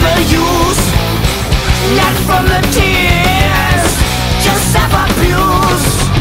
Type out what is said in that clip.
never use Not from the tears Just self-abuse.